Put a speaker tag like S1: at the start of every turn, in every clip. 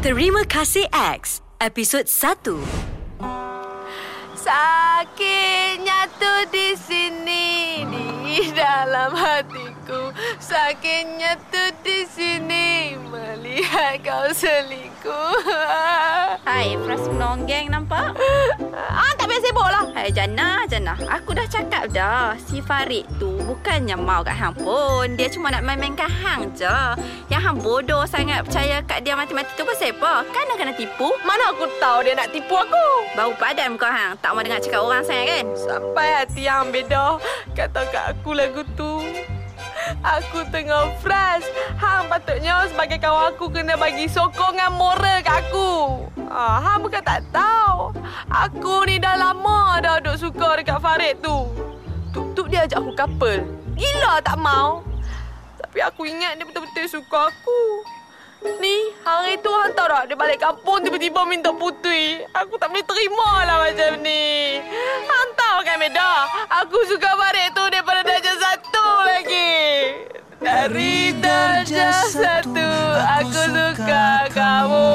S1: Terima kasih X, episod 1.
S2: Sakitnya tu di sini di dalam hatiku. Sakitnya tu di sini melihat kau selingkuh.
S3: Hai, Fras menonggeng nampak?
S2: Ah, tak payah sibuk lah.
S3: Hai, Jana, Jana. Aku dah cakap dah. Si Farid tu bukannya mau kat hang pun. Dia cuma nak main-mainkan hang je. Yang hang bodoh sangat percaya kat dia mati-mati tu pasal apa? Kan dah kena tipu.
S2: Mana aku tahu dia nak tipu aku.
S3: Bau padan kau hang. Tak mau dengar cakap orang sangat kan?
S2: Sampai hati yang beda kata kat aku lagu tu. Aku tengah frust. Hang patutnya sebagai kawan aku kena bagi sokongan moral kat aku. Ah, hang bukan tak tahu. Aku ni dah lama dah duk suka dekat Farid tu. Tuk-tuk dia ajak aku couple. Gila tak mau. Tapi aku ingat dia betul-betul suka aku. Ni, hari tu hang tahu tak? Dia balik kampung tiba-tiba minta putui. Aku tak boleh terima lah macam ni. Hang tahu kan, Meda? Aku suka Farid tu aku suka kamu.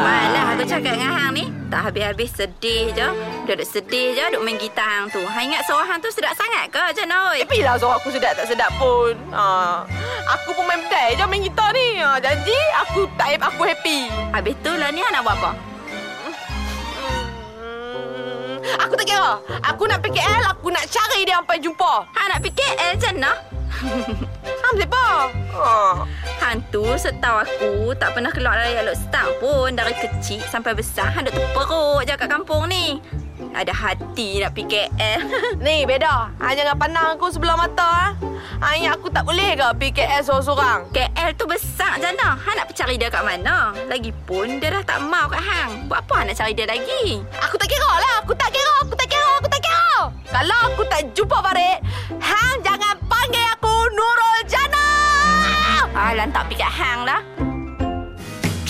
S3: Malah aku cakap dengan hang ni. Tak habis-habis sedih je. Duduk sedih je, duduk main gitar hang tu. Hang ingat suara hang tu sedap sangat ke, Jana? Oi?
S2: Tapi lah suara aku sedap tak sedap pun. Ha. Aku pun main pedai je main gitar ni. Ha. Janji aku tak aku happy.
S3: Habis tu lah ni hang nak buat apa?
S2: Hmm. Aku tak kira. Aku nak PKL, aku nak cari dia sampai jumpa.
S3: Hang nak fikir eh, Jana?
S2: Ham siapa? Ha.
S3: Hantu setahu aku tak pernah keluar dari Alok Star pun. Dari kecil sampai besar, hang duk terperuk je kat kampung ni. Ada hati nak PKL.
S2: Ni beda. Ha, jangan pandang aku sebelah mata. Ha. Ha, ingat aku tak boleh ke PKL seorang-seorang?
S3: KL tu besar Jana. Hang nak percari dia kat mana? Lagipun dia dah tak mau kat hang. Buat apa hang nak cari dia lagi?
S2: Aku tak kira lah. Aku tak kira. Aku tak kira. Aku tak kira. Kalau aku tak jumpa Farid, hang
S3: tak pikat hang lah.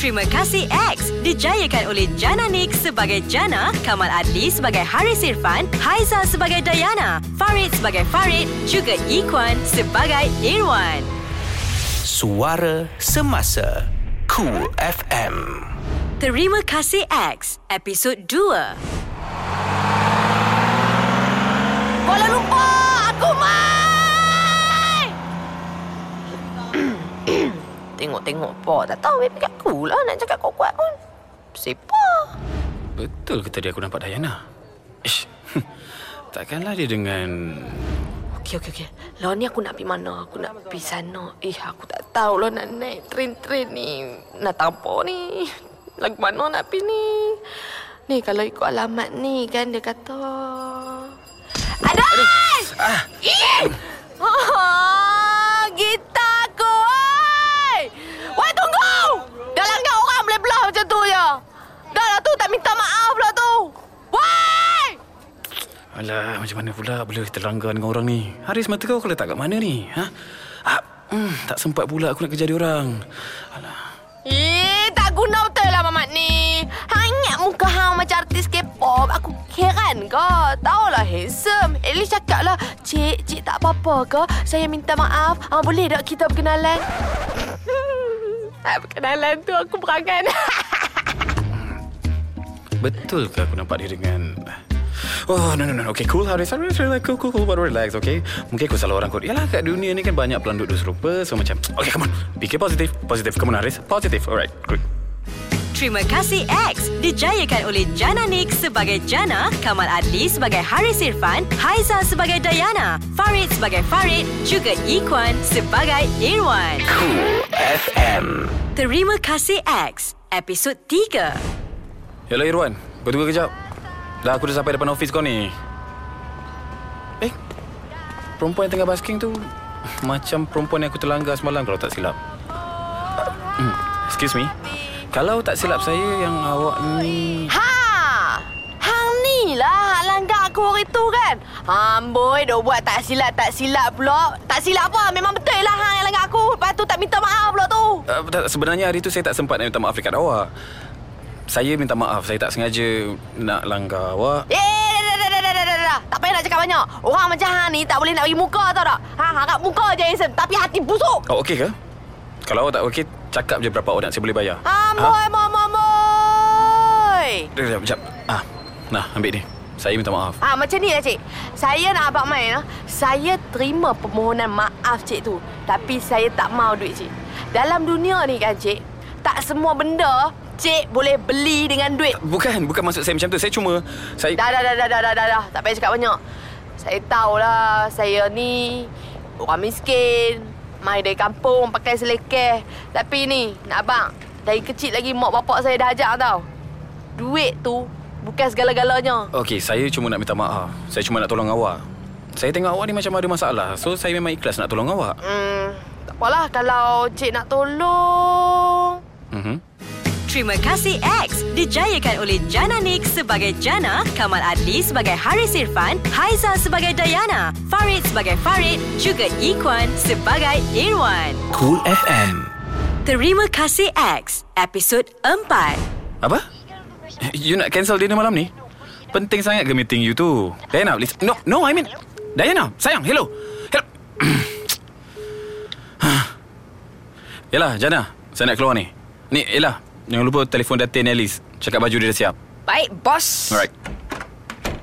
S1: Terima kasih X dijayakan oleh Jana Nick sebagai Jana, Kamal Adli sebagai Haris Irfan, Haiza sebagai Dayana, Farid sebagai Farid, juga Ikwan sebagai Irwan.
S4: Suara Semasa Cool FM
S1: Terima kasih X, episod 2.
S2: Tengok-tengok po, tak tahu baby kat aku lah nak cakap kuat-kuat pun. Siapa?
S5: Betul ke tadi aku nampak Dayana? Ish, takkanlah dia dengan...
S2: Okey, okey, okey. Lah ni aku nak pergi mana? Aku nak pergi sana. Eh, aku tak tahu lah nak naik train-train ni. Nak tampak ni. Lagu mana nak pergi ni? Ni kalau ikut alamat ni kan dia kata... Ada!
S5: Ah,
S2: Ah, gitar aku, oi! Woi, tunggu! Dah langgar orang boleh belah macam tu je. Dah lah tu, tak minta maaf lah tu. Woi!
S5: Alah, macam mana pula boleh terlanggar dengan orang ni? Haris mata kau kau letak kat mana ni? Ha? Ah, hmm, tak sempat pula aku nak kejar dia orang. Alah.
S2: Eh, tak guna betul lah Mamat ni. Hang ingat muka hang macam artis K-pop. Aku heran ke? Tahulah handsome. At least cakap lah, Cik, cik tak apa-apa ke? Saya minta maaf. Ah, boleh tak kita berkenalan? tak berkenalan tu aku berangan.
S5: Betul ke aku nampak dia dengan... Oh, no, no, no. Okay, cool, Haris. Haris, relax. Cool, cool, cool. But relax, okay? Mungkin aku salah orang kot. Yalah, kat dunia ni kan banyak pelanduk dua serupa. So, macam... Okay, come on. Fikir positif. Positif. Come on, Haris. Positif. Alright, good.
S1: Terima kasih X dijayakan oleh Jana Nick sebagai Jana, Kamal Adli sebagai Haris Irfan, Haiza sebagai Dayana, Farid sebagai Farid, juga Ikwan sebagai Irwan.
S4: Cool FM
S1: Terima kasih X, episod 3.
S5: Yalah, Irwan. Kau tunggu kejap. Dah aku dah sampai depan office kau ni. Eh, perempuan yang tengah basking tu macam perempuan yang aku terlanggar semalam kalau tak silap. Hmm, excuse me. Kalau tak silap saya yang awak ni...
S2: Ha! Hang ni lah hak langgar aku hari tu kan? Amboi, dah buat tak silap, tak silap pula. Tak silap apa? Memang betul lah hang yang langgar aku. Lepas tu tak minta maaf pula tu.
S5: Uh, sebenarnya hari tu saya tak sempat nak minta maaf dekat awak saya minta maaf saya tak sengaja nak langgar awak
S2: eh, tak payah nak cakap banyak Orang macam Han ni Tak boleh nak bagi muka tau tak ha, Harap muka je handsome Tapi hati busuk
S5: Oh okey ke? Kalau awak tak okey Cakap je berapa orang Saya boleh bayar
S2: Amboi ha? Amboi Amboi
S5: ha? Sekejap sekejap ha, Nah ambil ni saya minta maaf.
S2: Ah ha, macam ni lah cik. Saya nak abang main lah. Saya terima permohonan maaf cik tu. Tapi saya tak mau duit cik. Dalam dunia ni kan cik, tak semua benda cik boleh beli dengan duit.
S5: Bukan, bukan maksud saya macam tu. Saya cuma saya
S2: Dah, dah, dah, dah, dah, dah, dah, dah. Tak payah cakap banyak. Saya tahulah saya ni orang miskin. Mai dari kampung pakai selekeh. Tapi ni, nak abang. Dari kecil lagi mak bapak saya dah ajak tau. Duit tu bukan segala-galanya.
S5: Okey, saya cuma nak minta maaf. Saya cuma nak tolong awak. Saya tengok awak ni macam ada masalah. So, saya memang ikhlas nak tolong awak.
S2: Hmm, tak apalah kalau cik nak tolong.
S5: Mhm.
S1: Terima kasih X dijayakan oleh Jana Nick sebagai Jana, Kamal Adli sebagai Haris Irfan, Haiza sebagai Dayana, Farid sebagai Farid, juga Ikwan sebagai Irwan.
S4: Cool FM.
S1: Terima kasih X, episod 4.
S5: Apa? You nak cancel dinner malam ni? Penting sangat ke meeting you tu? Diana, please. No, no, I mean... Diana, sayang, hello. Hello. Yalah, Jana. Saya nak keluar ni. Ni, Ella. Jangan lupa telefon Datin Alice. Cakap baju dia dah siap.
S6: Baik, bos.
S5: Alright.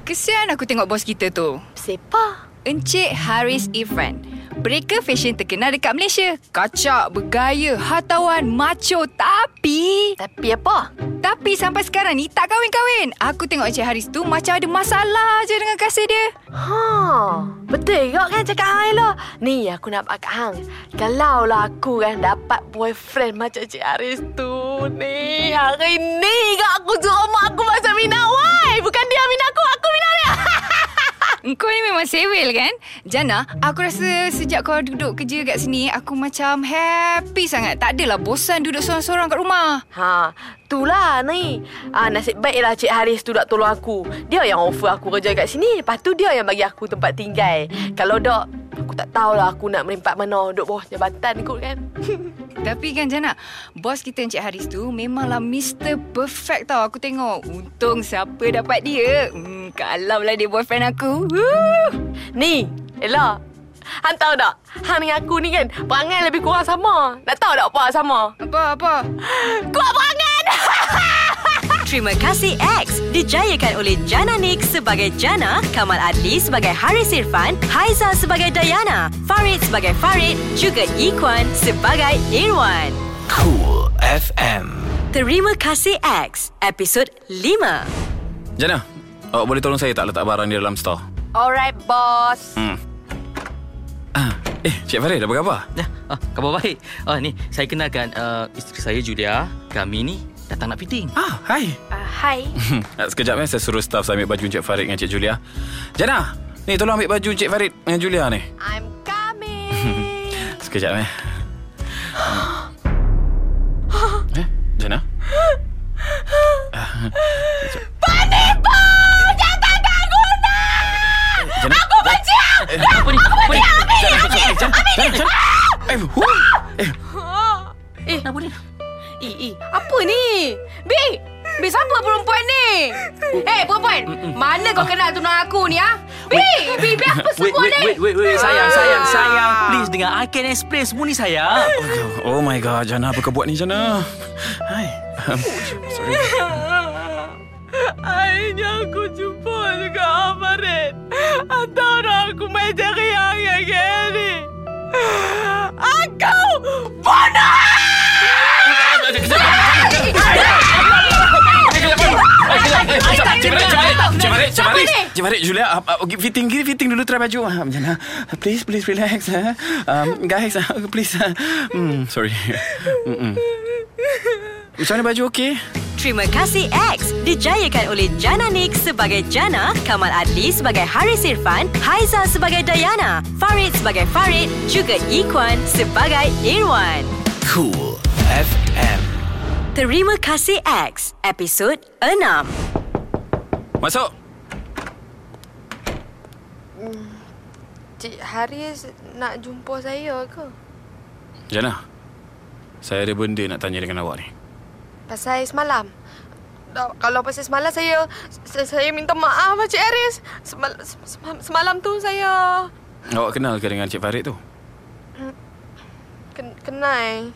S6: Kesian aku tengok bos kita tu.
S2: Siapa?
S6: Encik Haris Irfan. Breaker fashion terkenal dekat Malaysia. Kacak, bergaya, hartawan, macho. Tapi...
S2: Tapi apa?
S6: Tapi sampai sekarang ni tak kahwin-kahwin. Aku tengok Encik Haris tu macam ada masalah je dengan kasih dia.
S2: Ha, betul juga kan cakap Hang Ella? Ni aku nak kat Hang. Kalau lah aku kan dapat boyfriend macam Cik Haris tu. Ni, hari ni ke aku suruh mak aku masuk minat wai. Bukan dia minat aku, aku.
S6: Kau ni memang sewel kan? Jana, aku rasa sejak kau duduk kerja kat sini, aku macam happy sangat. Tak adalah bosan duduk seorang-seorang kat rumah.
S2: Ha, itulah ni. Ah, nasib baiklah Cik Haris tu nak tolong aku. Dia yang offer aku kerja kat sini. Lepas tu dia yang bagi aku tempat tinggal. Kalau tak, aku tak tahulah aku nak merimpat mana duduk bawah jabatan kot kan.
S6: Tapi kan Jana, bos kita Encik Haris tu memanglah Mr. Perfect tau aku tengok. Untung siapa dapat dia. Hmm, kalau lah dia boyfriend aku. Huh.
S2: Ni, Ella. Han tahu tak? Han dengan aku ni kan perangai lebih kurang sama. Nak tahu tak apa sama?
S6: Apa, apa?
S2: Kuat perangan!
S1: Terima kasih X dijayakan oleh Jana Nick sebagai Jana, Kamal Adli sebagai Haris Irfan, Haiza sebagai Dayana, Farid sebagai Farid, juga Ikwan sebagai Irwan.
S4: Cool FM.
S1: Terima kasih X, episod 5.
S5: Jana, awak boleh tolong saya tak letak barang di dalam store?
S2: Alright, boss.
S5: Hmm. Ah, eh, Cik Farid, apa khabar?
S7: Ya, ah, khabar baik. Ah, ni, saya kenalkan uh, isteri saya Julia. Kami ni datang nak fitting.
S5: Ah, hai.
S2: Uh, hai.
S5: Sekejap eh, saya suruh staff saya ambil baju Cik Farid dengan Cik Julia. Jana, ni tolong ambil baju Cik Farid dengan Julia ni.
S2: I'm coming.
S5: Sekejap eh. eh, Jana? Penipu! Jangan guna! Jana? Aku benci!
S7: Apa ni? Apa ni?
S5: Jana, Jana, Jana, Jana. Eh, huh. eh,
S2: eh,
S7: Apa ni?
S2: Eh, eh, apa ni? Bi, Bi siapa perempuan ni? Eh, perempuan. Mana kau kenal tunang aku ni, ha? Bi, Bi, Bi apa
S7: Wait,
S2: semua
S7: wait,
S2: ni?
S7: wait, wait, wait. Sayang, sayang, sayang. Please dengar. I can explain semua ni, sayang.
S5: Oh my god, Jana, apa kau buat ni, Jana? Hai. Um, sorry.
S2: Akhirnya aku jumpa juga Amarin. Atau dah aku main cari yang yang ni. Aku bunuh!
S5: Cik Farid, Cik Farid, Cik Farid, Cik Farid, Julia, uh, uh, fitting, gini fitting dulu try baju. Uh, Jana, please, please relax. Uh. Um, guys, uh, please. Uh, mm, sorry. Mm-mm. Macam mana baju okey?
S1: Terima kasih X dijayakan oleh Jana Nick sebagai Jana, Kamal Adli sebagai Haris Irfan, Haiza sebagai Dayana, Farid sebagai Farid, juga Ikwan sebagai Irwan.
S4: Cool FM.
S1: Terima kasih X, episod 6.
S5: Masuk.
S2: Cik Haris nak jumpa saya ke?
S5: Jana, saya ada benda nak tanya dengan awak ni.
S2: Pasal semalam. Kalau pasal semalam saya saya, saya minta maaf lah Cik Haris. Semal, semalam, semalam tu saya
S5: Awak kenal ke dengan Cik Farid tu?
S2: ken, kenal.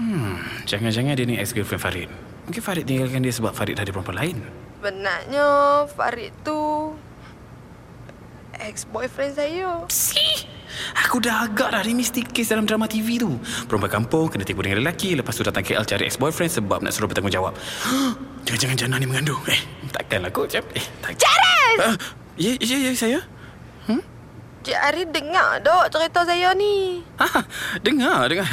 S5: Hmm, jangan-jangan dia ni ex-girlfriend Farid. Mungkin Farid tinggalkan dia sebab Farid dah ada perempuan lain.
S2: Benarnya Farid tu ex-boyfriend saya.
S5: Aku dah agak dah remesti kes dalam drama TV tu. Perempuan kampung kena tipu dengan lelaki. Lepas tu datang KL cari ex-boyfriend sebab nak suruh bertanggungjawab. Jangan-jangan Jana ni mengandung. Eh, takkanlah kot. Eh, tak.
S2: Jared!
S5: Uh, ya, ya, ya, saya.
S2: Cik Ari dengar dok cerita saya ni.
S5: Ha, dengar, dengar.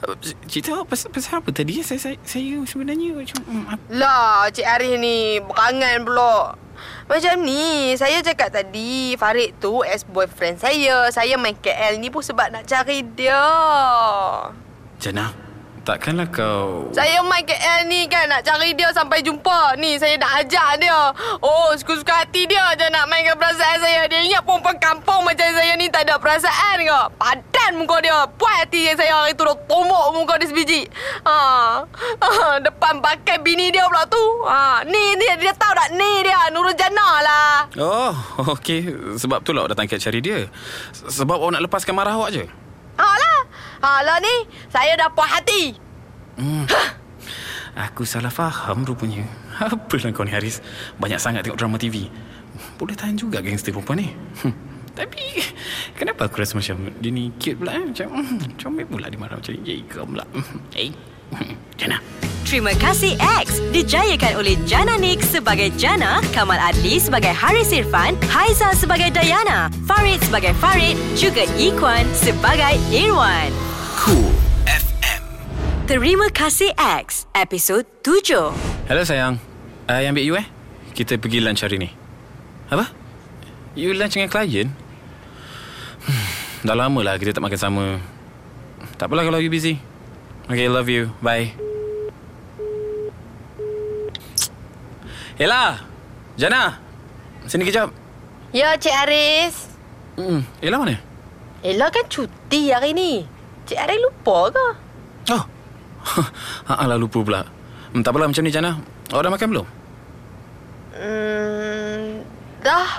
S5: Uh, cerita pasal, pasal apa tadi? Saya, saya, saya sebenarnya macam... hmm,
S2: Lah, Cik Ari ni berangan pula. Macam ni, saya cakap tadi Farid tu ex-boyfriend saya. Saya main KL ni pun sebab nak cari dia.
S5: Jana, takkanlah kau...
S2: Saya main KL ni kan nak cari dia sampai jumpa. Ni saya nak ajak dia. Oh, suka-suka hati dia je nak mainkan perasaan saya. Dia ingat perempuan kampung macam saya ni tak ada perasaan ke? Padan muka dia. Puas hati saya hari tu dah tomok muka dia sebiji. Ha. ha. Depan pakai bini dia pula tu. Ha. Ni dia, dia tahu tak? Ni dia Nurul Jannah lah.
S5: Oh, okey. Sebab tu lah awak datang KL cari dia. Sebab awak nak lepaskan marah awak je.
S2: Ha lah. Ha lah ni. Saya dah puas hati.
S5: Hmm. Aku salah faham rupanya. Apalah kau ni Haris. Banyak sangat tengok drama TV. Boleh tahan juga gangster perempuan ni. Hmm. Tapi kenapa aku rasa macam dia ni cute pula eh? Macam hmm, comel pula dia marah macam ni. Yay kau pula. Hey. Hmm. Jana.
S1: Terima kasih X dijayakan oleh Jana Nick sebagai Jana, Kamal Adli sebagai Haris Irfan, Haiza sebagai Dayana, Farid sebagai Farid, juga Ikwan sebagai Irwan.
S4: Cool FM.
S1: Terima kasih X, episod 7.
S5: Hello sayang. I ambil you eh. Kita pergi lunch hari ni. Apa? You lunch dengan klien? Dah lama lah kita tak makan sama. Tak apalah kalau you busy. Okay, love you. Bye. Ella! Jana! Sini kejap.
S2: Ya, Cik Aris.
S5: Hmm, Ella mana?
S2: Ella kan cuti hari ni. Cik Aris lupa ke?
S5: Oh. Haa lah lupa pula. Hmm, tak apalah macam ni Jana. Awak dah makan belum?
S2: Hmm, dah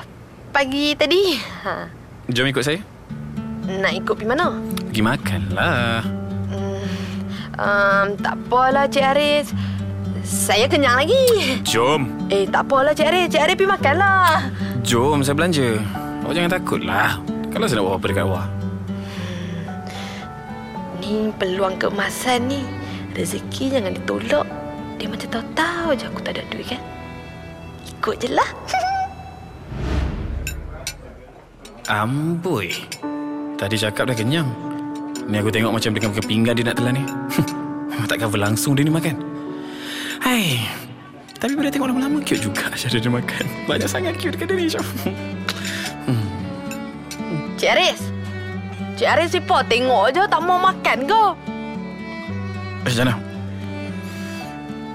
S2: pagi tadi. Ha.
S5: Jom ikut saya.
S2: Nak ikut pergi mana?
S5: Pergi makan lah.
S2: Um, tak apalah Cik Aris. Saya kenyang lagi.
S5: Jom.
S2: Eh, tak apalah Cik Aris. Cik Aris pergi makanlah.
S5: Jom saya belanja. Awak jangan takut lah. Kalau saya nak buat apa dekat awak.
S2: Ni peluang keemasan ni. Rezeki jangan ditolak. Dia macam tahu-tahu je aku tak ada duit kan. Ikut je lah.
S5: Amboi. Tadi cakap dah kenyang. Ni aku tengok macam dengan makan pinggan dia nak telan ni. Takkan berlangsung dia ni makan. Hai. Tapi bila tengok lama-lama cute juga cara dia makan. Banyak sangat cute dekat dia ni. Syam.
S2: Cik Aris. Cik Aris Po tengok je tak mau makan ke?
S5: Eh, Jana.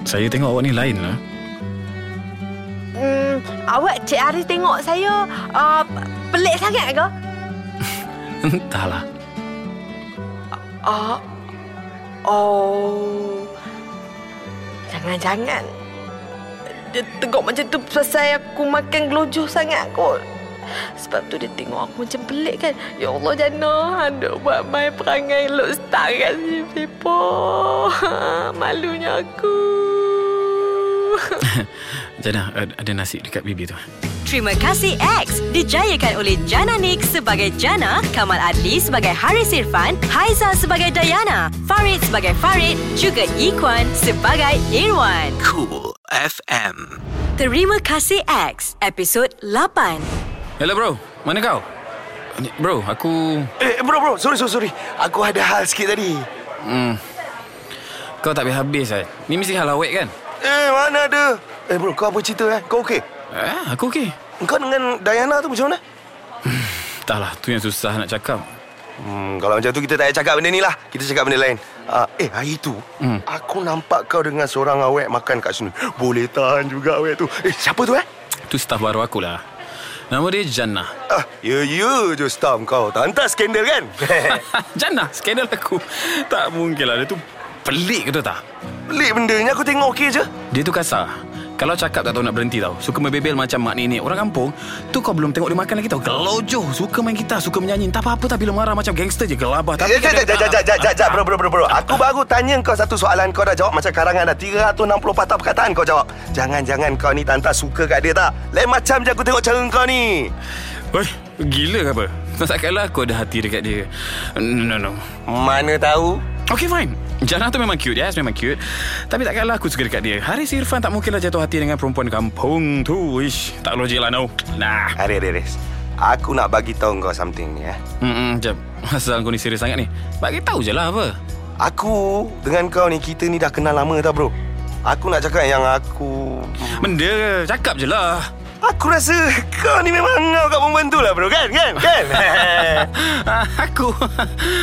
S5: Saya tengok awak ni lain lah.
S2: Hmm, awak Cik Aris tengok saya uh, pelik sangat ke?
S5: Entahlah.
S2: Oh. Oh. Jangan-jangan. Dia tengok macam tu pasal aku makan gelojoh sangat kot. Sebab tu dia tengok aku macam pelik kan. Ya Allah Jana, anda buat main perangai look star kat sini. Pepo. Malunya aku.
S5: Jana, ad- ada nasi dekat bibi tu.
S1: Terima kasih X dijayakan oleh Jana Nick sebagai Jana, Kamal Adli sebagai Haris Irfan, Haiza sebagai Dayana, Farid sebagai Farid, juga Ikwan sebagai Irwan.
S4: Cool FM.
S1: Terima kasih X, episod 8.
S5: Hello bro, mana kau? Bro, aku...
S8: Eh bro bro Sorry sorry sorry Aku ada hal sikit tadi
S5: Hmm. Kau tak habis-habis kan? Ni mesti hal awet kan?
S8: Eh mana ada Eh bro kau apa cerita eh Kau okey
S5: Eh, aku okey.
S8: Kau dengan Diana tu macam mana
S5: Entahlah, tu yang susah nak cakap.
S8: Hmm, kalau macam tu kita tak payah cakap benda ni lah Kita cakap benda lain uh, Eh hari tu
S5: Hmm.
S8: Aku nampak kau dengan seorang awek makan kat sini Boleh tahan juga awek tu Eh siapa tu eh
S5: Tu staff baru aku lah. Nama dia Jannah.
S8: Ah, ya ya je staff kau Tak hantar skandal kan
S5: Jannah, skandal aku. Tak mungkin lah, dia tu pelik ke tu tak?
S8: Pelik benda aku tengok okey je
S5: Dia tu kasar. Kalau cakap tak tahu nak berhenti tau Suka membebel macam mak nenek Orang kampung Tu kau belum tengok dia makan lagi tau Gelojoh Suka main gitar Suka menyanyi Tak apa-apa tak Bila marah macam gangster je Gelabah
S8: Jap, jap, jap, jap, jap, jap, jap, bro, bro, bro, bro. Aku baru tanya kau satu soalan, kau dah jawab macam karangan dah 360 patah perkataan kau jawab. Jangan-jangan kau ni tanta suka kat dia tak? Lain macam je aku tengok cara kau ni.
S5: Oi, gila ke apa? Takkanlah aku ada hati dekat dia. No, no, no.
S8: Mana tahu?
S5: Okay fine. Jana tu memang cute Yes memang cute. Tapi takkanlah aku suka dekat dia. Haris Irfan tak mungkinlah jatuh hati Dengan perempuan kampung tu Ish. Tak logik lah no. Nah.
S8: Aris, Aris, Aris. Aku nak bagi tahu kau something ni, eh.
S5: Hmm, jap. Asal kau ni serius sangat ni? Bagi tahu je lah apa?
S8: Aku dengan kau ni, kita ni dah kenal lama tau, bro. Aku nak cakap yang aku...
S5: Benda Cakap je lah
S8: Aku rasa kau ni memang ngau kat perempuan tu lah, bro. Kan? Kan? Kan?
S5: Ah, Aku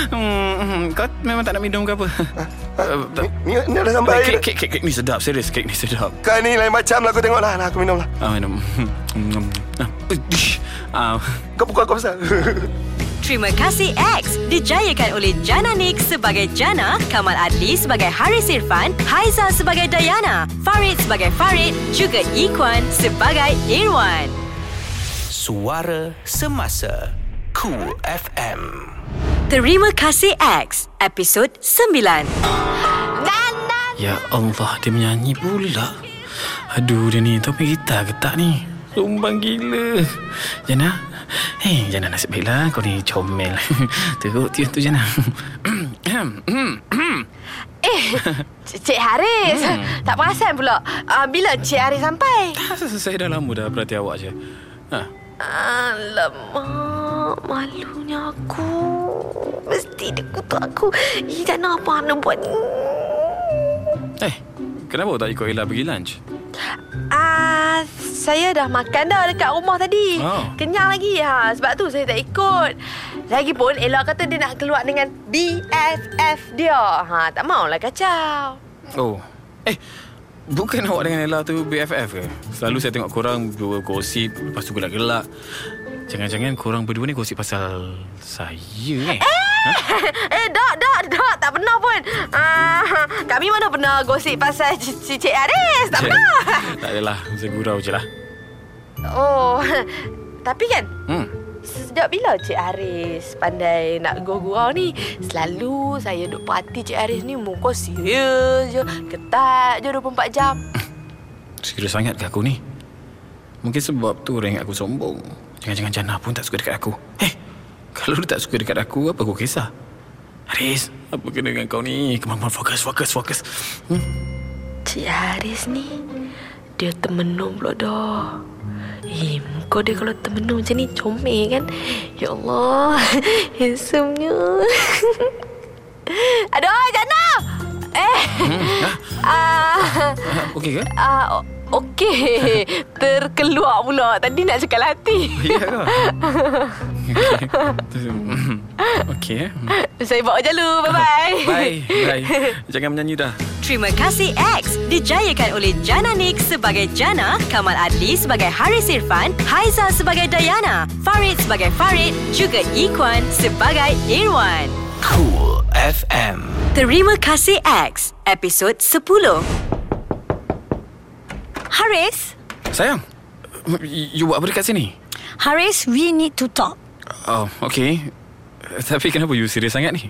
S5: hmm, Kau memang tak nak minum ke apa
S8: ni, ni dah sampai.
S5: Kek, kek, kek, kek ni sedap Serius kek ni sedap
S8: Kau ni lain macam lah. Aku tengok lah. Aku minum lah.
S5: Ah, minum Ah, ish. Ah,
S8: Kau pukul aku besar.
S1: Terima kasih X dijayakan oleh Jana Nick sebagai Jana, Kamal Adli sebagai Haris Irfan, Haiza sebagai Dayana, Farid sebagai Farid, juga Ikwan sebagai Irwan.
S4: Suara Semasa Cool FM
S1: Terima kasih X, episod 9.
S5: Ya Allah Dia menyanyi pula Aduh dia ni Tahu main gitar ke tak ni Sumbang gila Jana Hei Jana nasib baiklah Kau ni comel Teruk tu tu Jana
S2: Eh, Cik Haris. Hmm. Tak perasan pula. Uh, bila Cik Haris sampai?
S5: Saya dah lama dah perhati awak je ha.
S2: Alamak, malunya aku. Mesti dia kutuk aku. Ih, nak apa anda buat ni.
S5: Eh Kenapa tak ikut Ella pergi lunch
S2: Ah, saya dah makan dah dekat rumah tadi.
S5: Oh.
S2: Kenyang lagi ha. Sebab tu saya tak ikut. Lagipun Ella kata dia nak keluar dengan BFF dia. Ha, tak maulah kacau.
S5: Oh Eh Bukan awak dengan Ella tu BFF ke Selalu saya tengok korang Dua gosip Lepas tu gelak-gelak Jangan-jangan korang berdua ni gosip pasal Saya eh
S2: eh, dak, dak, dak. Tak pernah pun. Ah, kami mana pernah gosip pasal C- Cik Haris. Tak pernah.
S5: Tak adalah Saya gurau je lah
S2: Oh, tapi kan
S5: Hmm
S2: Sejak bila Cik Haris pandai nak gurau ni? Selalu saya duk parti Cik Haris ni muka serius je. Ketat je 24 jam.
S5: Serius sangat ke aku ni Mungkin sebab tu orang ingat aku sombong Jangan-jangan Jana pun tak suka dekat aku Eh Kalau dia tak suka dekat aku Apa aku kisah Haris Apa kena dengan kau ni Come on, fokus fokus fokus hmm?
S2: Cik Haris ni dia termenung pula dah. Eh, muka dia kalau termenung macam ni comel kan? Ya Allah, handsome-nya. Aduh, Jana! Eh, ah,
S5: Okey ke?
S2: ah, o- okey. Terkeluar pula. Tadi nak cakap hati.
S5: Ya ke? Okey eh
S2: Saya bawa je dulu. Bye-bye.
S5: Bye Bye Jangan menyanyi dah
S1: Terima kasih X dijayakan oleh Jana Nick sebagai Jana, Kamal Adli sebagai Haris Irfan, Haiza sebagai Dayana, Farid sebagai Farid, juga Ikwan sebagai Irwan.
S4: Cool FM
S1: Terima kasih X, episod 10.
S6: Haris,
S5: Sayang You buat apa dekat sini?
S6: Haris, we need to talk.
S5: Oh, okay Tapi kenapa you serius sangat ni?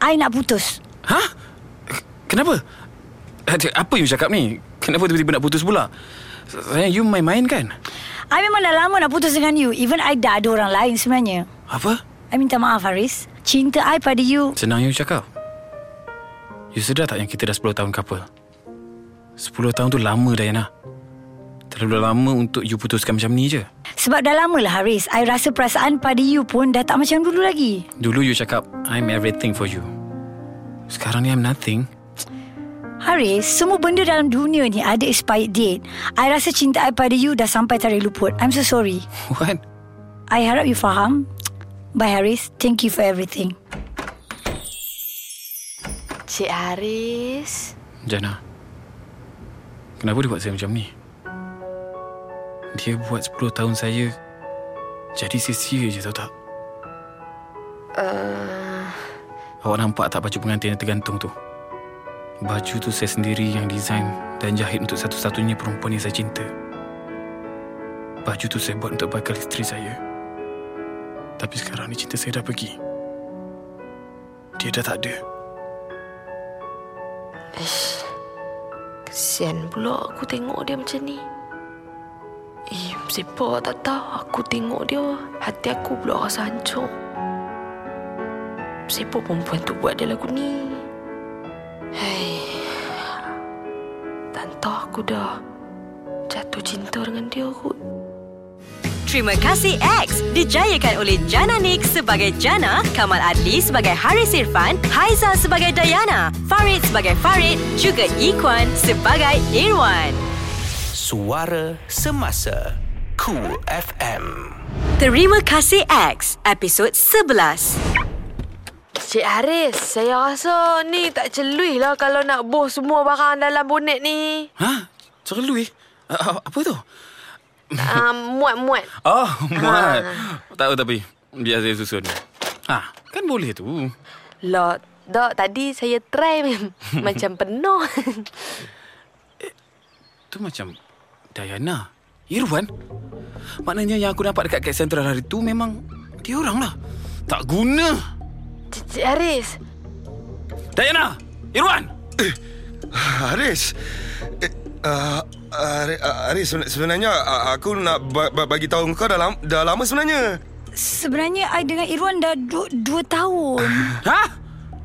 S6: I nak putus.
S5: Hah? Kenapa? Apa you cakap ni? Kenapa tiba-tiba nak putus pula? Sayang, you main-main kan?
S6: I memang dah lama nak putus dengan you. Even I dah ada orang lain sebenarnya.
S5: Apa?
S6: I minta maaf Haris. Cinta I pada you.
S5: Senang you cakap You sedar tak yang kita dah 10 tahun couple? 10 tahun tu lama Diana Terlalu lama untuk you putuskan macam ni je
S6: Sebab dah lama lah Haris. I rasa perasaan pada you pun dah tak macam dulu lagi.
S5: Dulu you cakap I'm everything for you Sekarang ni I'm nothing
S6: Haris, semua benda dalam dunia ni ada expired date. I rasa cinta I pada you dah sampai tarik luput. I'm so sorry.
S5: What?
S6: I harap you faham. Bye Haris. Thank you for everything.
S2: Cik Haris.
S5: Jana Kenapa dia buat saya macam ni? Dia buat 10 tahun saya Jadi sia-sia je tahu tak?
S2: Uh,
S5: Awak nampak tak baju pengantin yang tergantung tu? Baju tu saya sendiri yang design Dan jahit untuk satu-satunya perempuan yang saya cinta. Baju tu saya buat untuk bakal isteri saya. Tapi sekarang ni cinta saya dah pergi. Dia dah tak ada.
S2: Ish. Kesian pula aku tengok dia macam ni. Siapa tak tahu aku tengok dia. Hati aku pula rasa hancur. Siapa perempuan tu buat dia lagu ni? Hei. Tak tahu aku dah jatuh cinta dengan dia kot.
S1: Terima kasih X dijayakan oleh Jana Nick sebagai Jana, Kamal Adli sebagai Haris Irfan, Haiza sebagai Dayana, Farid sebagai Farid, juga Ikwan sebagai Irwan.
S4: Suara Semasa Cool FM
S1: Terima kasih X, episod 11.
S2: Cik Haris, saya rasa ni tak celui lah kalau nak boh semua barang dalam bonet ni.
S5: Ha? Cerlui? Uh, apa tu?
S2: Uh, muat-muat.
S5: Oh, muat. Tahu tapi. Biar saya susun. Ha, kan boleh tu.
S2: Lah, tak tadi saya try macam penuh.
S5: Tu macam Diana. Irwan. Maknanya yang aku nampak dekat kat sentral hari tu memang dia orang lah. Tak guna.
S2: Cik, Haris.
S5: Diana! Irwan!
S8: Haris. Eh, uh, Haris, Haris sebenarnya uh, aku nak ba- ba- bagi tahu kau dah lama, dah lama sebenarnya.
S6: Sebenarnya I dengan Irwan dah dua, dua tahun.
S5: Ha?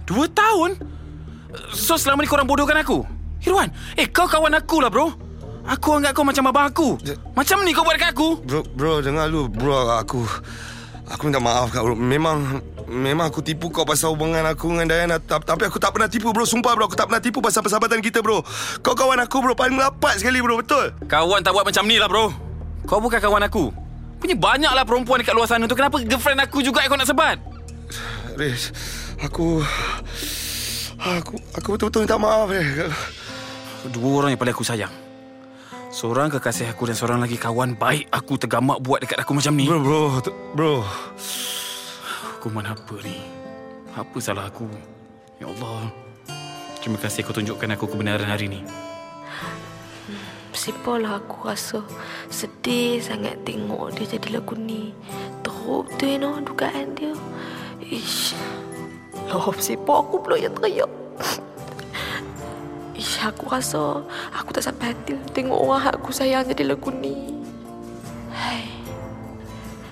S5: Dua tahun? So selama ni korang bodohkan aku? Irwan, eh kau kawan aku lah bro. Aku anggap kau macam abang aku. Macam ni kau buat dekat aku.
S8: Bro, bro dengar lu bro aku aku minta maaf kau. Memang memang aku tipu kau pasal hubungan aku dengan Diana Ta- tapi aku tak pernah tipu bro. Sumpah bro aku tak pernah tipu pasal persahabatan kita bro. Kau kawan aku bro paling rapat sekali bro betul.
S5: Kawan tak buat macam ni lah bro. Kau bukan kawan aku. Punya banyak lah perempuan dekat luar sana tu. Kenapa girlfriend aku juga yang kau nak sebat?
S8: Haris, aku aku aku betul-betul minta maaf eh.
S5: Dua orang yang paling aku sayang. Seorang kekasih aku dan seorang lagi kawan baik aku tergamak buat dekat aku macam ni.
S8: Bro bro bro.
S5: Hukuman apa ni? Apa salah aku? Ya Allah. Terima kasih kau tunjukkan aku kebenaran hari ni.
S2: Sipalah aku rasa sedih sangat tengok dia jadi lagu ni. Teruk tu you know, dugaan dia. Ish. Loh, siapa aku pula yang teriak. Ish, aku rasa aku tak sampai hati tengok orang aku sayang jadi lagu ni. Hai.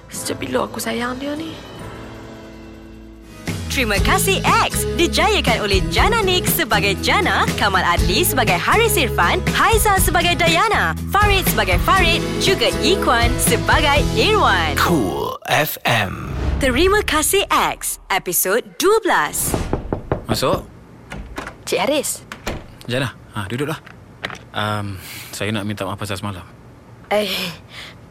S2: Sejak bila aku sayang dia ni?
S1: Terima kasih X dijayakan oleh Jana Nick sebagai Jana, Kamal Adli sebagai Haris Irfan, Haiza sebagai Dayana, Farid sebagai Farid, juga Ikwan sebagai Irwan.
S4: Cool FM
S1: Terima kasih X, episod 12.
S5: Masuk.
S2: Cik Haris.
S5: Jana, ha, duduklah. Um, saya nak minta maaf pasal semalam.
S2: Eh,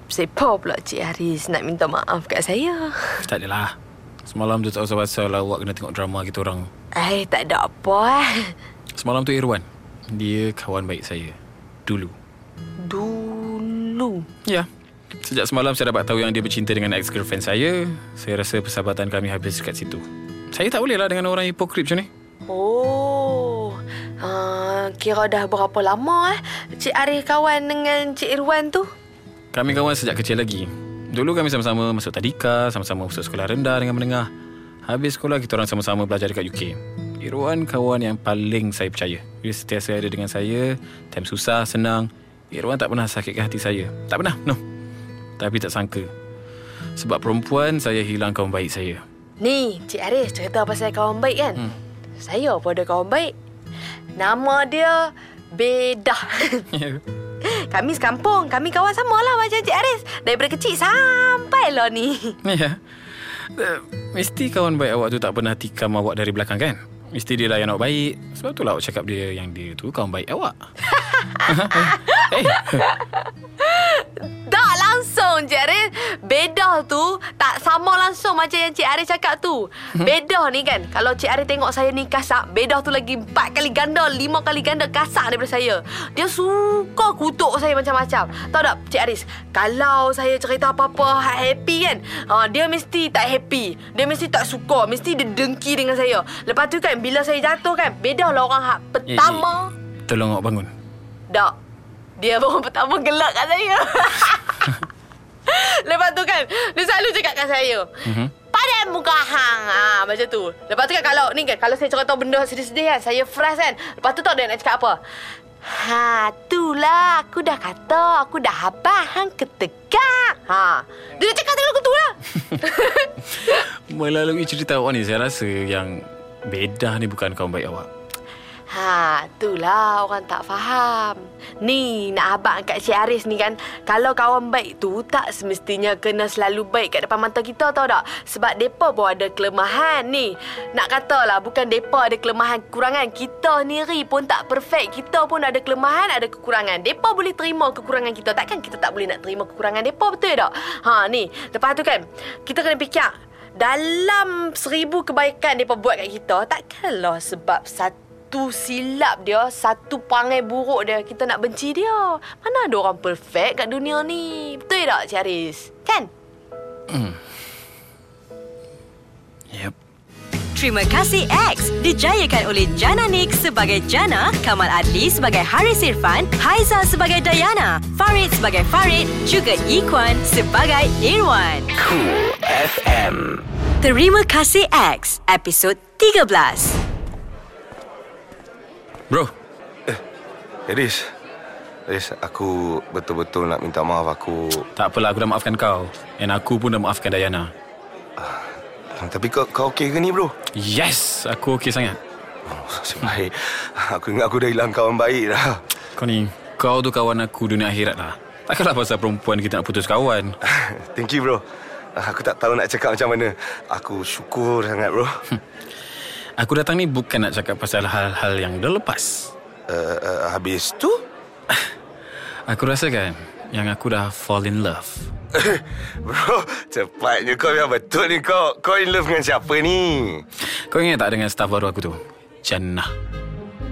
S2: siapa pula Cik Haris nak minta maaf kat saya?
S5: Tak adalah. Semalam tu tak usah pasal awak kena tengok drama kita orang.
S2: Eh, tak ada apa eh.
S5: Semalam tu Irwan. Dia kawan baik saya. Dulu.
S2: Dulu.
S5: Ya. Sejak semalam saya dapat tahu yang dia bercinta dengan ex-girlfriend saya. Saya rasa persahabatan kami habis dekat situ. Saya tak boleh lah dengan orang hipokrit macam ni.
S2: Oh, uh, kira dah berapa lama eh Cik Arif kawan dengan Cik Irwan tu?
S5: Kami kawan sejak kecil lagi. Dulu kami sama-sama masuk tadika, sama-sama masuk sekolah rendah dengan menengah. Habis sekolah kita orang sama-sama belajar dekat UK. Irwan kawan yang paling saya percaya. Dia sentiasa ada dengan saya, time susah, senang. Irwan tak pernah sakitkan hati saya. Tak pernah, no. Tapi tak sangka. Sebab perempuan, saya hilang kawan baik saya.
S2: Ni, Cik Arif cerita pasal kawan baik kan? Hmm. Saya pun ada kawan baik. Nama dia Bedah. kami sekampung. Kami kawan sama lah macam Cik Arif. Daripada kecil sampai lah ni.
S5: Ya. Eh, Mesti kawan baik awak tu tak pernah tikam awak dari belakang kan? Mesti dia layan awak baik. Sebab tu lah awak cakap dia yang dia tu kawan baik awak. eh,
S2: Tak langsung Cik Arif. Bedah tu Tak sama langsung Macam yang Cik Arif cakap tu. Bedah ni kan Kalau Cik Arif tengok saya ni kasar Bedah tu lagi Empat kali ganda Lima kali ganda kasar daripada saya. Dia suka kutuk saya macam-macam. Tahu tak Cik Aris Kalau saya cerita apa-apa Happy kan? Ha, Dia mesti tak happy. Dia mesti tak suka. Mesti dia dengki dengan saya. Lepas tu kan Bila saya jatuh kan Bedah lah orang hak pertama.
S5: Tolong awak bangun.
S2: Dok, dia orang pertama gelak kat saya. Lepas tu kan, dia selalu cakap kat saya.
S5: Mhm.
S2: Padan muka hang. Ha, macam tu. Lepas tu kan kalau ni kan, kalau saya cakap tahu benda sedih-sedih kan, saya fresh kan. Lepas tu tahu dia nak cakap apa? Ha, itulah aku dah kata, aku dah habis hang ketegak. Ha. Dia dah cakap lagu tu lah.
S5: Melalui cerita awak ni, saya rasa yang beda ni bukan kawan baik awak.
S2: Ha, itulah orang tak faham. Ni, nak abang kat Cik Haris ni kan, kalau kawan baik tu tak semestinya kena selalu baik kat depan mata kita tau tak? Sebab depa pun ada kelemahan ni. Nak katalah bukan depa ada kelemahan kekurangan, kita sendiri pun tak perfect. Kita pun ada kelemahan, ada kekurangan. Depa boleh terima kekurangan kita. Takkan kita tak boleh nak terima kekurangan depa betul tak? Ha, ni. Lepas tu kan, kita kena fikir dalam seribu kebaikan dia buat kat kita, takkanlah sebab satu satu silap dia, satu pangai buruk dia, kita nak benci dia. Mana ada orang perfect kat dunia ni? Betul tak, Cik Haris? Kan?
S5: Yep.
S1: Terima kasih X dijayakan oleh Jana Nick sebagai Jana, Kamal Adli sebagai Haris Irfan, Haiza sebagai Dayana, Farid sebagai Farid, juga Ikwan sebagai Irwan.
S4: Cool FM.
S1: Terima kasih X, episod 13.
S5: Bro,
S8: Haris Haris aku betul-betul nak minta maaf aku
S5: tak apalah aku dah maafkan kau. Dan aku pun dah maafkan Dayana.
S8: Tapi kau, kau okey ke ni bro?
S5: Yes, aku okey sangat.
S8: Oh, nasib baik Aku ingat aku dah hilang kawan baik dah
S5: Kau ni, kau tu kawan aku dunia akhirat lah. Takkanlah pasal perempuan kita nak putus kawan.
S8: Thank you bro Aku tak tahu nak cakap macam mana Aku syukur sangat bro
S5: Aku datang ni bukan nak cakap pasal hal-hal yang dah lepas.
S8: uh, uh, Habis tu
S5: Aku rasa kan, yang aku dah fall in love.
S8: Bro Cepatnya kau yang betul ni Kau kau in love dengan siapa ni?
S5: Kau ingat tak dengan staff baru aku tu? Jannah.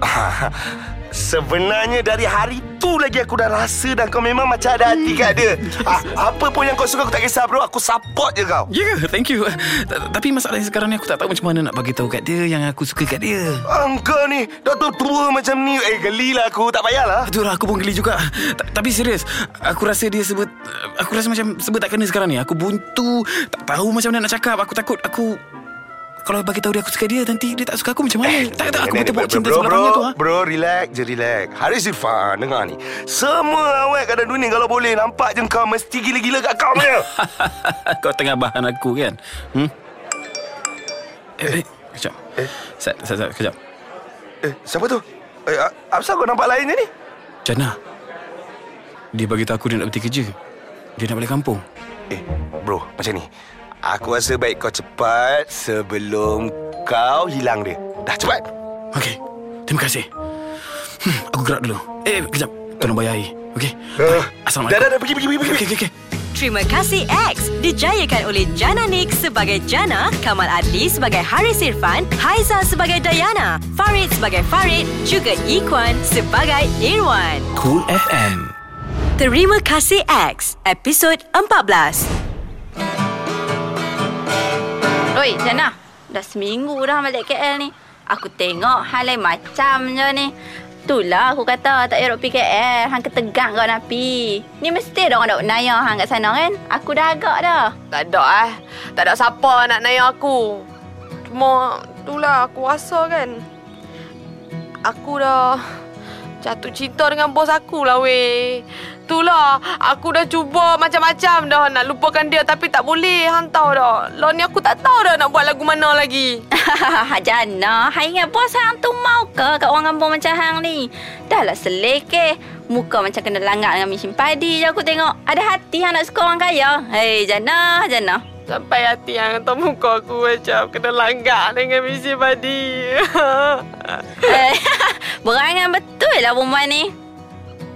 S8: Sebenarnya dari hari tu lagi aku dah rasa Dan kau memang macam ada hati kat dia ah, Apa pun yang kau suka aku tak kisah bro Aku support je kau
S5: Ya, yeah, thank you. Tapi masalahnya sekarang ni aku tak tahu macam mana nak bagi tahu kat dia yang aku suka kat dia.
S8: Engkau ni Dah tua macam ni Eh gelilah aku Tak payahlah
S5: Betul lah, aku pun geli juga. Ta- Tapi serius, aku rasa dia sebut... Aku rasa macam sebut tak kena sekarang ni. Aku buntu, tak tahu macam mana nak cakap. Aku takut aku... Kalau bagi tahu dia aku suka dia, nanti dia tak suka aku macam mana? tak, tak, aku
S8: bro,
S5: cinta
S8: bro,
S5: sebelah
S8: bro,
S5: tu. Ha?
S8: Bro, relax je, relax Haris Irfan, dengar ni Semua awet kat dunia Kalau boleh nampak je kau Mesti gila-gila kat kau punya
S5: Kau tengah bahan aku kan? Hmm? Eh, eh, kejap.
S8: Eh?
S5: Sat, sat, sat, kejap.
S8: Eh, siapa tu? Eh, apa kau nampak lain ni?
S5: Jannah. Dia bagi tahu aku dia nak berhenti kerja. Dia nak balik kampung.
S8: Eh, bro, macam ni Aku rasa baik kau cepat Sebelum kau hilang dia Dah cepat
S5: Okey. Terima kasih. Hmm, aku gerak dulu. Eh, kejap. Tolong bayar air. Okey.
S8: uh,
S5: Assalamualaikum.
S8: Dah, dah, dah, pergi, pergi, pergi, pergi.
S5: Okey, okey, okey.
S1: Terima kasih X dijayakan oleh Jana Nick sebagai Jana, Kamal Adli sebagai Haris Irfan, Haiza sebagai Dayana, Farid sebagai Farid, juga Ikwan sebagai Irwan.
S4: Cool FM.
S1: Terima kasih X, episod 14.
S3: Oi, Jana. Dah seminggu dah balik KL ni. Aku tengok hal lain macam je ni. Itulah aku kata tak payah pergi KL. Hang ketegang kau nak pi. Ni mesti ada orang nak naya hang kat sana kan? Aku dah agak dah.
S2: Tak ada eh. Tak ada siapa nak naya aku. Cuma itulah aku rasa kan. Aku dah jatuh cinta dengan bos aku lah weh. Itulah, aku dah cuba macam-macam dah nak lupakan dia tapi tak boleh. Hang tahu dah. Lah ni aku tak tahu dah nak buat lagu mana lagi.
S3: Jana, hang ingat bos hang tu mau ke kat orang kampung macam hang ni? Dah lah selekeh. Muka macam kena langgar dengan mesin padi je aku tengok. Ada hati hang nak suka orang kaya. Hei, Jana, Jana.
S2: Sampai hati yang atas muka aku macam kena langgar dengan misi padi.
S3: Eh, berangan betul lah perempuan ni.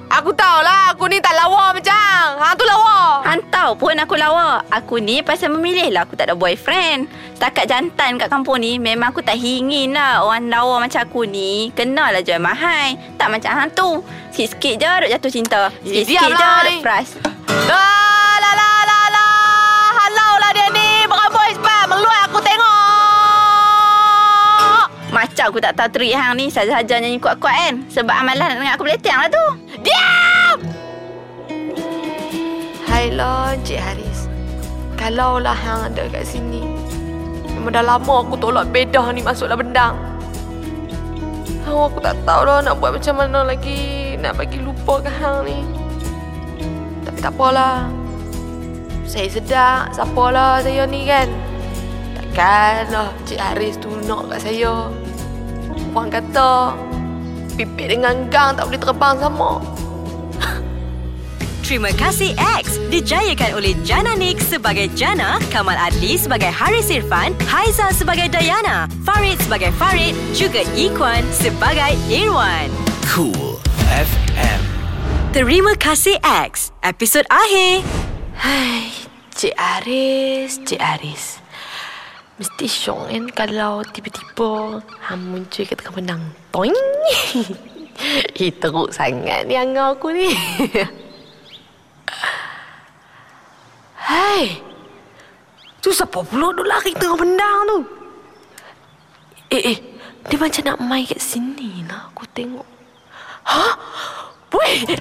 S2: Aku tahulah aku ni tak lawa macam. Hang tu lawa.
S3: Han tahu pun aku lawa. Aku ni pasal memilih lah aku tak ada boyfriend. Setakat jantan kat kampung ni memang aku tak ingin lah orang lawa macam aku ni kenal lah jual mahal. Tak macam hantu. Sikit-sikit je duk jatuh cinta. Sikit-sikit je
S2: diamlah
S3: duk
S2: la. Halau lah dia ni. Berambut cepat. Meluai aku tengok.
S3: Macam Macam aku tak tahu trik hang ni Saja-saja nyanyi kuat-kuat kan Sebab amalan nak dengar aku beletang lah tu Diam!
S2: Hai lah Encik Haris. Kalau lah hang ada kat sini. Memang dah lama aku tolak bedah ni masuk dalam bendang. Oh, aku tak tahu lah nak buat macam mana lagi Nak bagi ke hang ni. Tapi tak apalah Saya sedar Siapalah saya ni kan? Takkan lah Cik Haris tu nak kat saya. Orang kata Pipit dengan gang tak boleh terbang sama
S1: Terima kasih X dijayakan oleh Jana Nick sebagai Jana, Kamal Adli sebagai Haris Irfan, Haiza sebagai Dayana, Farid sebagai Farid, juga Ikwan sebagai Irwan.
S4: Cool FM.
S1: Terima kasih X. Episod akhir.
S2: Hai, Cik Aris, Cik Aris. Mesti syok kan kalau tiba-tiba hang muncul kat tengah menang. Toing. Eh, teruk sangat ni angau aku ni. Hai. Tu siapa pula duk lari tengah bendang tu? Eh, eh. Dia macam nak main kat sini lah. Aku tengok. Ha? Weh!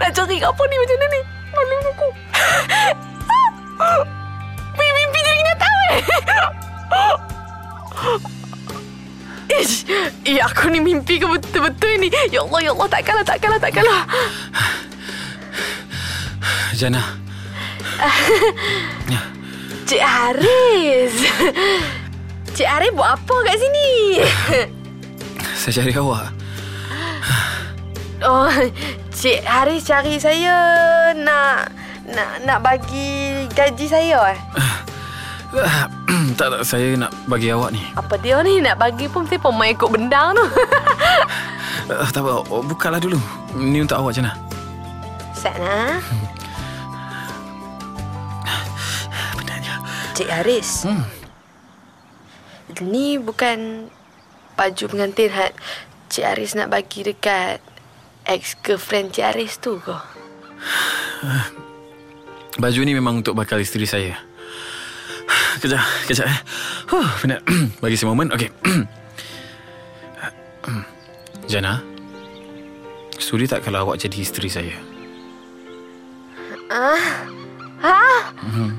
S2: Nak cari apa ni macam ni? Malu aku. Ish, eh aku ni mimpi ke betul-betul ni? Ya Allah, ya Allah, takkanlah, takkanlah, takkanlah.
S5: Jana.
S2: Cik Haris. Cik Haris buat apa kat sini?
S5: Saya cari awak.
S2: Oh, Cik Haris cari saya nak nak nak bagi gaji saya eh.
S5: tak, tak. Saya nak bagi awak ni.
S2: Apa dia ni nak bagi pun saya pun main ikut bendang tu.
S5: Uh, tak apa. Oh, bukalah dulu. Ni untuk awak, Jana.
S2: Sana.
S5: Benarnya.
S2: Cik Haris.
S5: Hmm.
S2: Ni bukan baju pengantin hat Cik Haris nak bagi dekat ex-girlfriend Cik Haris tu ke?
S5: Baju ni memang untuk bakal isteri saya. Kejap, kejap eh. Huh, penat. Bagi saya moment. Okey. Jana. Sudi tak kalau awak jadi isteri saya?
S2: Ah, ah, ah,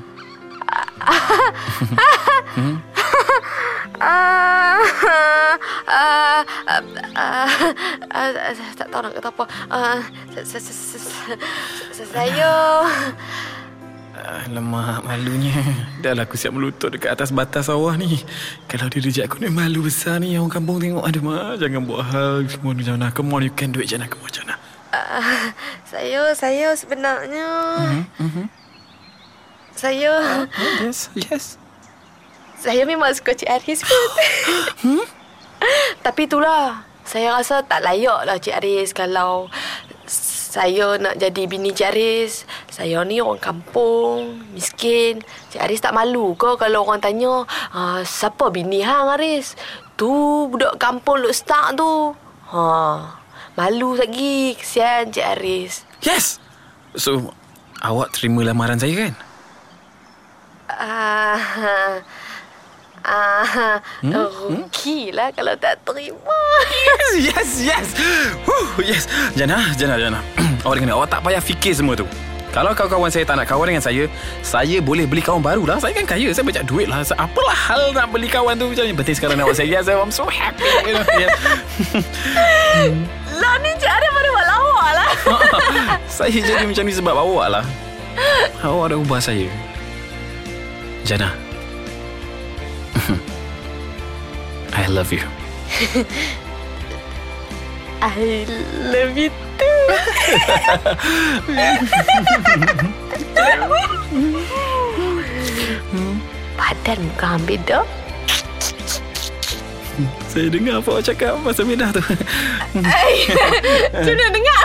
S2: ah, ah, tak tahu nak kata apa. Ah, sa- sa- sa- sa- sa- Saya...
S5: Alamak, malunya. Dah lah aku siap melutut dekat atas batas sawah ni. Kalau dia reject aku ni malu besar ni. Orang kampung tengok. Aduh, Ma. Jangan buat hal semua ni, Jana. Come on, you can do it, Jana. Come on, Jana.
S2: ah, Saya, saya sebenarnya... Saya...
S5: Yes, yes.
S2: Saya memang suka Cik Aris kot. Tapi itulah. Saya rasa tak layak lah Cik Aris kalau saya nak jadi bini Cik Aris. Saya ni orang kampung, miskin. Cik Aris tak malu ke kalau orang tanya, ah, siapa bini hang Aris? Tu budak kampung Luk Stark tu. Ha, malu lagi. Kesian Cik Aris.
S5: Yes! So, awak terima lamaran saya kan?
S2: Ah, ah, rugilah kalau tak terima.
S5: Yes, yes, yes. Huh, yes. Jana, Jana, Jana. awak dengar, awak tak payah fikir semua tu. Kalau kawan-kawan saya tak nak kawan dengan saya, saya boleh beli kawan baru lah. Saya kan kaya, saya banyak duit lah. Apalah hal nak beli kawan tu macam ni. Penting sekarang awak saya. Yes, I'm so happy. You know, yes.
S2: Lah ni Cik Arif baru buat lawak lah.
S5: saya jadi macam ni sebab awak lah. Awak dah ubah saya. Jana. I love you.
S2: I love you too. Badan bukan beda.
S5: Saya dengar apa awak cakap pasal bedah tu.
S2: Tu nak dengar.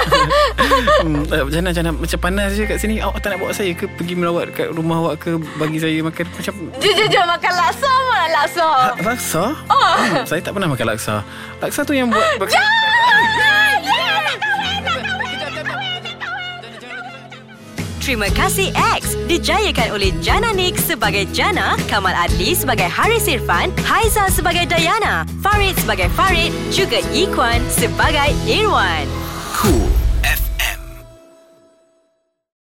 S5: Hmm, eh, Jana, Jana, macam panas je kat sini. Awak tak nak bawa saya ke pergi melawat kat rumah awak ke bagi saya makan macam...
S2: Jom, jom, jom makan laksa mana laksa.
S5: Ha, laksa? Oh. Hmm, saya tak pernah makan laksa. Laksa tu yang buat...
S1: Terima kasih X dijayakan oleh Jana Nick sebagai Jana, Kamal Adli sebagai Haris Irfan, Haiza sebagai Dayana, Farid sebagai Farid, juga Ikwan sebagai Irwan.